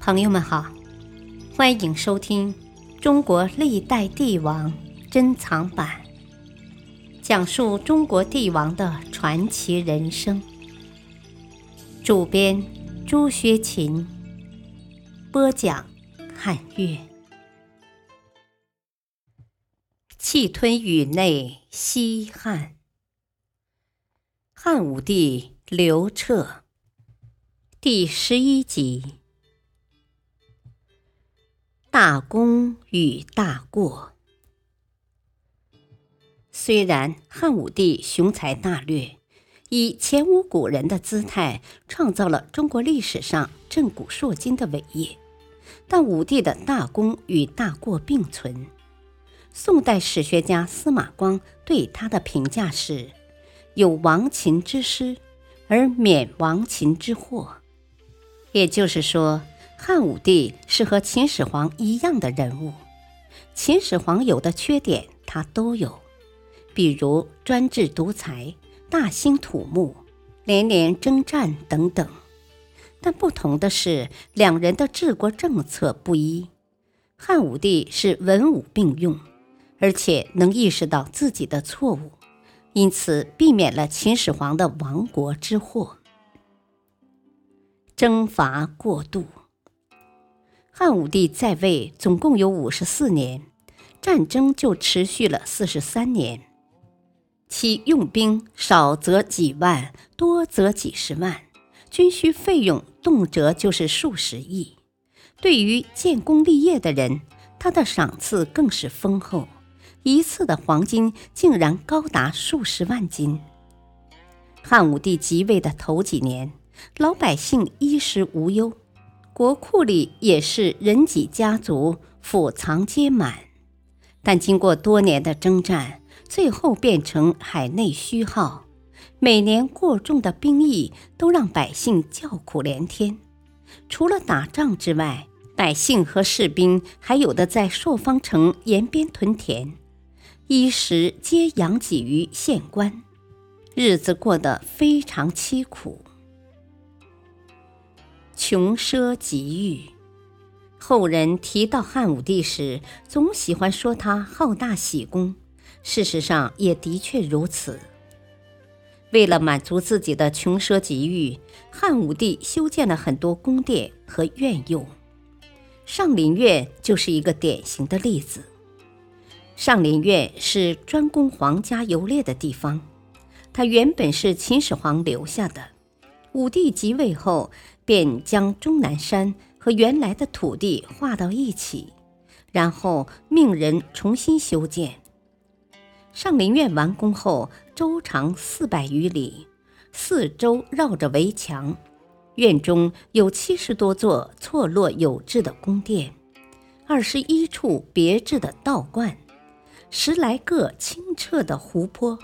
朋友们好，欢迎收听《中国历代帝王珍藏版》，讲述中国帝王的传奇人生。主编朱学勤，播讲汉乐。气吞宇内西汉，汉武帝刘彻，第十一集。大功与大过。虽然汉武帝雄才大略，以前无古人的姿态创造了中国历史上震古烁今的伟业，但武帝的大功与大过并存。宋代史学家司马光对他的评价是：有亡秦之师，而免亡秦之祸。也就是说。汉武帝是和秦始皇一样的人物，秦始皇有的缺点他都有，比如专制独裁、大兴土木、连连征战等等。但不同的是，两人的治国政策不一。汉武帝是文武并用，而且能意识到自己的错误，因此避免了秦始皇的亡国之祸。征伐过度。汉武帝在位总共有五十四年，战争就持续了四十三年，其用兵少则几万，多则几十万，军需费用动辄就是数十亿。对于建功立业的人，他的赏赐更是丰厚，一次的黄金竟然高达数十万斤。汉武帝即位的头几年，老百姓衣食无忧。国库里也是人己家族，府藏皆满，但经过多年的征战，最后变成海内虚耗。每年过重的兵役都让百姓叫苦连天。除了打仗之外，百姓和士兵还有的在朔方城沿边屯田，衣食皆养给于县官，日子过得非常凄苦。穷奢极欲，后人提到汉武帝时，总喜欢说他好大喜功。事实上，也的确如此。为了满足自己的穷奢极欲，汉武帝修建了很多宫殿和苑囿。上林苑就是一个典型的例子。上林苑是专供皇家游猎的地方，它原本是秦始皇留下的。武帝即位后。便将终南山和原来的土地划到一起，然后命人重新修建。上林苑完工后，周长四百余里，四周绕着围墙，院中有七十多座错落有致的宫殿，二十一处别致的道观，十来个清澈的湖泊，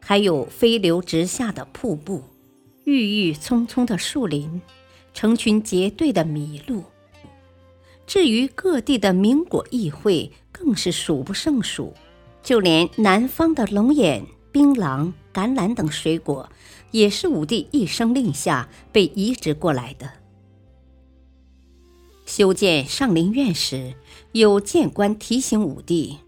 还有飞流直下的瀑布，郁郁葱葱的树林。成群结队的麋鹿。至于各地的名果异会，更是数不胜数。就连南方的龙眼、槟榔、橄榄等水果，也是武帝一声令下被移植过来的。修建上林苑时，有谏官提醒武帝：“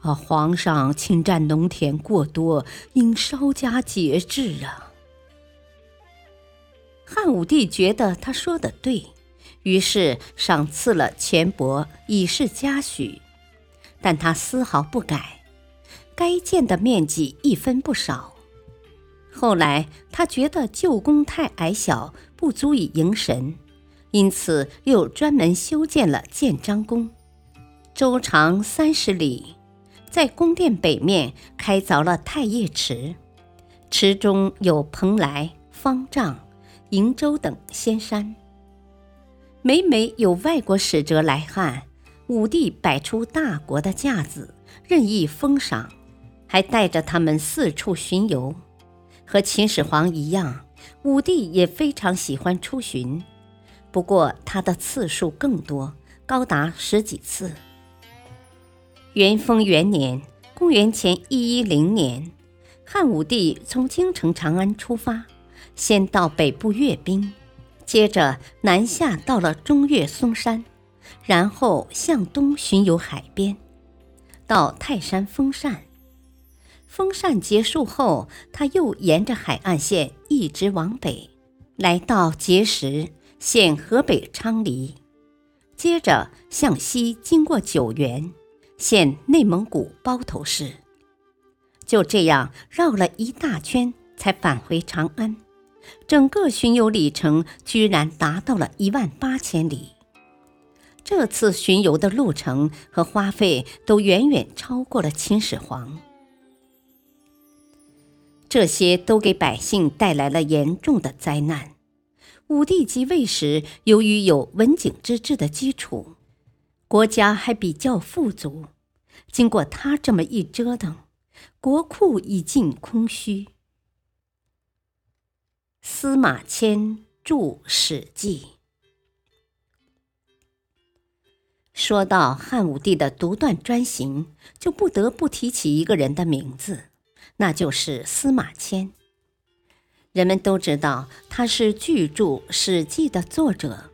啊，皇上侵占农田过多，应稍加节制啊。”汉武帝觉得他说的对，于是赏赐了钱帛以示嘉许，但他丝毫不改，该建的面积一分不少。后来他觉得旧宫太矮小，不足以迎神，因此又专门修建了建章宫，周长三十里，在宫殿北面开凿了太液池，池中有蓬莱、方丈。瀛洲等仙山，每每有外国使者来汉，武帝摆出大国的架子，任意封赏，还带着他们四处巡游。和秦始皇一样，武帝也非常喜欢出巡，不过他的次数更多，高达十几次。元丰元年（公元前一一零年），汉武帝从京城长安出发。先到北部阅兵，接着南下到了中岳嵩山，然后向东巡游海边，到泰山封禅。封禅结束后，他又沿着海岸线一直往北，来到碣石（现河北昌黎），接着向西经过九原（现内蒙古包头市），就这样绕了一大圈，才返回长安。整个巡游里程居然达到了一万八千里。这次巡游的路程和花费都远远超过了秦始皇。这些都给百姓带来了严重的灾难。武帝即位时，由于有文景之治的基础，国家还比较富足。经过他这么一折腾，国库已尽空虚。司马迁著《史记》，说到汉武帝的独断专行，就不得不提起一个人的名字。那就是司马迁。人们都知道他是巨著《史记》的作者。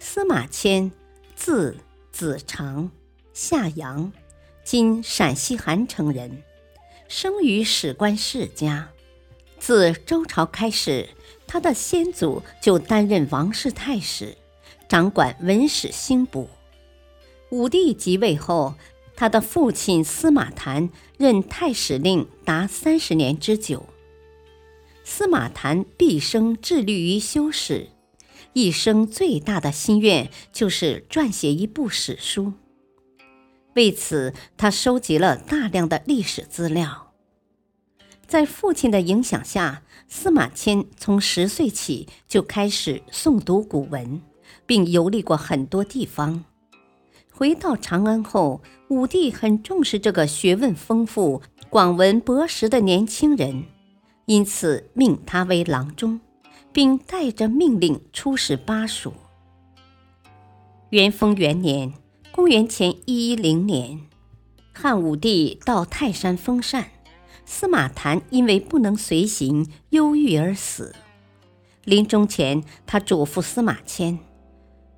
司马迁，字子长，夏阳（今陕西韩城）人，生于史官世家。自周朝开始，他的先祖就担任王室太史，掌管文史兴补。武帝即位后。他的父亲司马谈任太史令达三十年之久。司马谈毕生致力于修史，一生最大的心愿就是撰写一部史书。为此，他收集了大量的历史资料。在父亲的影响下，司马迁从十岁起就开始诵读古文，并游历过很多地方。回到长安后，武帝很重视这个学问丰富、广闻博识的年轻人，因此命他为郎中，并带着命令出使巴蜀。元丰元年（公元前一一零年），汉武帝到泰山封禅，司马谈因为不能随行，忧郁而死。临终前，他嘱咐司马迁。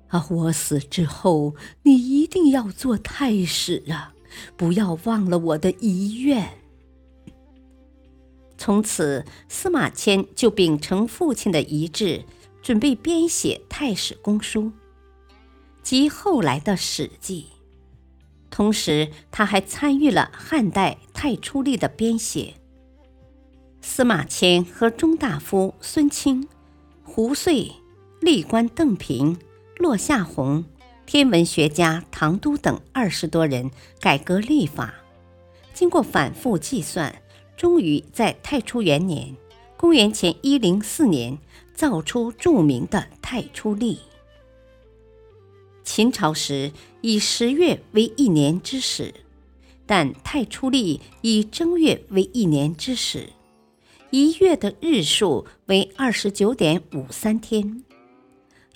啊！我死之后，你一定要做太史啊！不要忘了我的遗愿。从此，司马迁就秉承父亲的遗志，准备编写《太史公书》，即后来的《史记》。同时，他还参与了汉代《太初历》的编写。司马迁和中大夫孙清、胡遂、历官邓平。落下闳、天文学家唐都等二十多人改革历法，经过反复计算，终于在太初元年（公元前一零四年）造出著名的《太初历》。秦朝时以十月为一年之始，但《太初历》以正月为一年之始，一月的日数为二十九点五三天。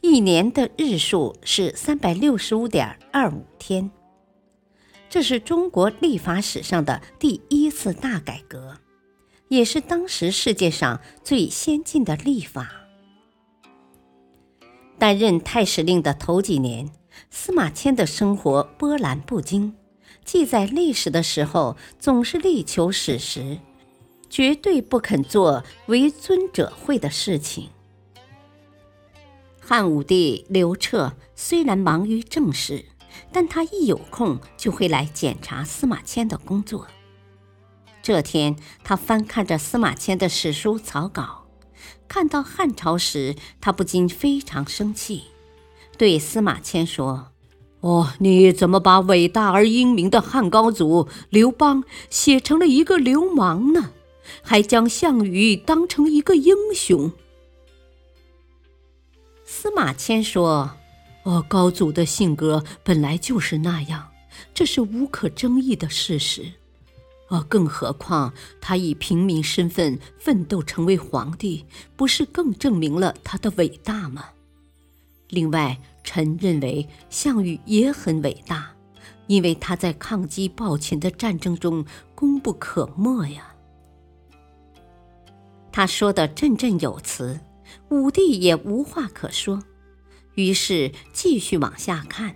一年的日数是三百六十五点二五天，这是中国历法史上的第一次大改革，也是当时世界上最先进的历法。担任太史令的头几年，司马迁的生活波澜不惊，记载历史的时候总是力求史实，绝对不肯做为尊者讳的事情。汉武帝刘彻虽然忙于政事，但他一有空就会来检查司马迁的工作。这天，他翻看着司马迁的史书草稿，看到汉朝时，他不禁非常生气，对司马迁说：“哦，你怎么把伟大而英明的汉高祖刘邦写成了一个流氓呢？还将项羽当成一个英雄？”司马迁说：“哦，高祖的性格本来就是那样，这是无可争议的事实。哦，更何况他以平民身份奋斗成为皇帝，不是更证明了他的伟大吗？另外，臣认为项羽也很伟大，因为他在抗击暴秦的战争中功不可没呀。”他说的振振有词。武帝也无话可说，于是继续往下看。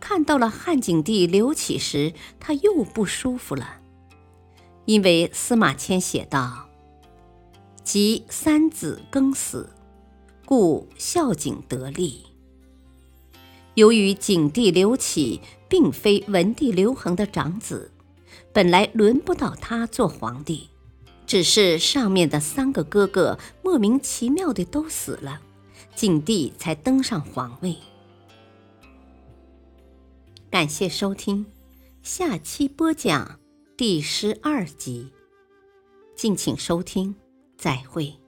看到了汉景帝刘启时，他又不舒服了，因为司马迁写道：“及三子更死，故孝景得利。”由于景帝刘启并非文帝刘恒的长子，本来轮不到他做皇帝，只是上面的三个哥哥莫名其妙的都死了，景帝才登上皇位。感谢收听，下期播讲第十二集，敬请收听，再会。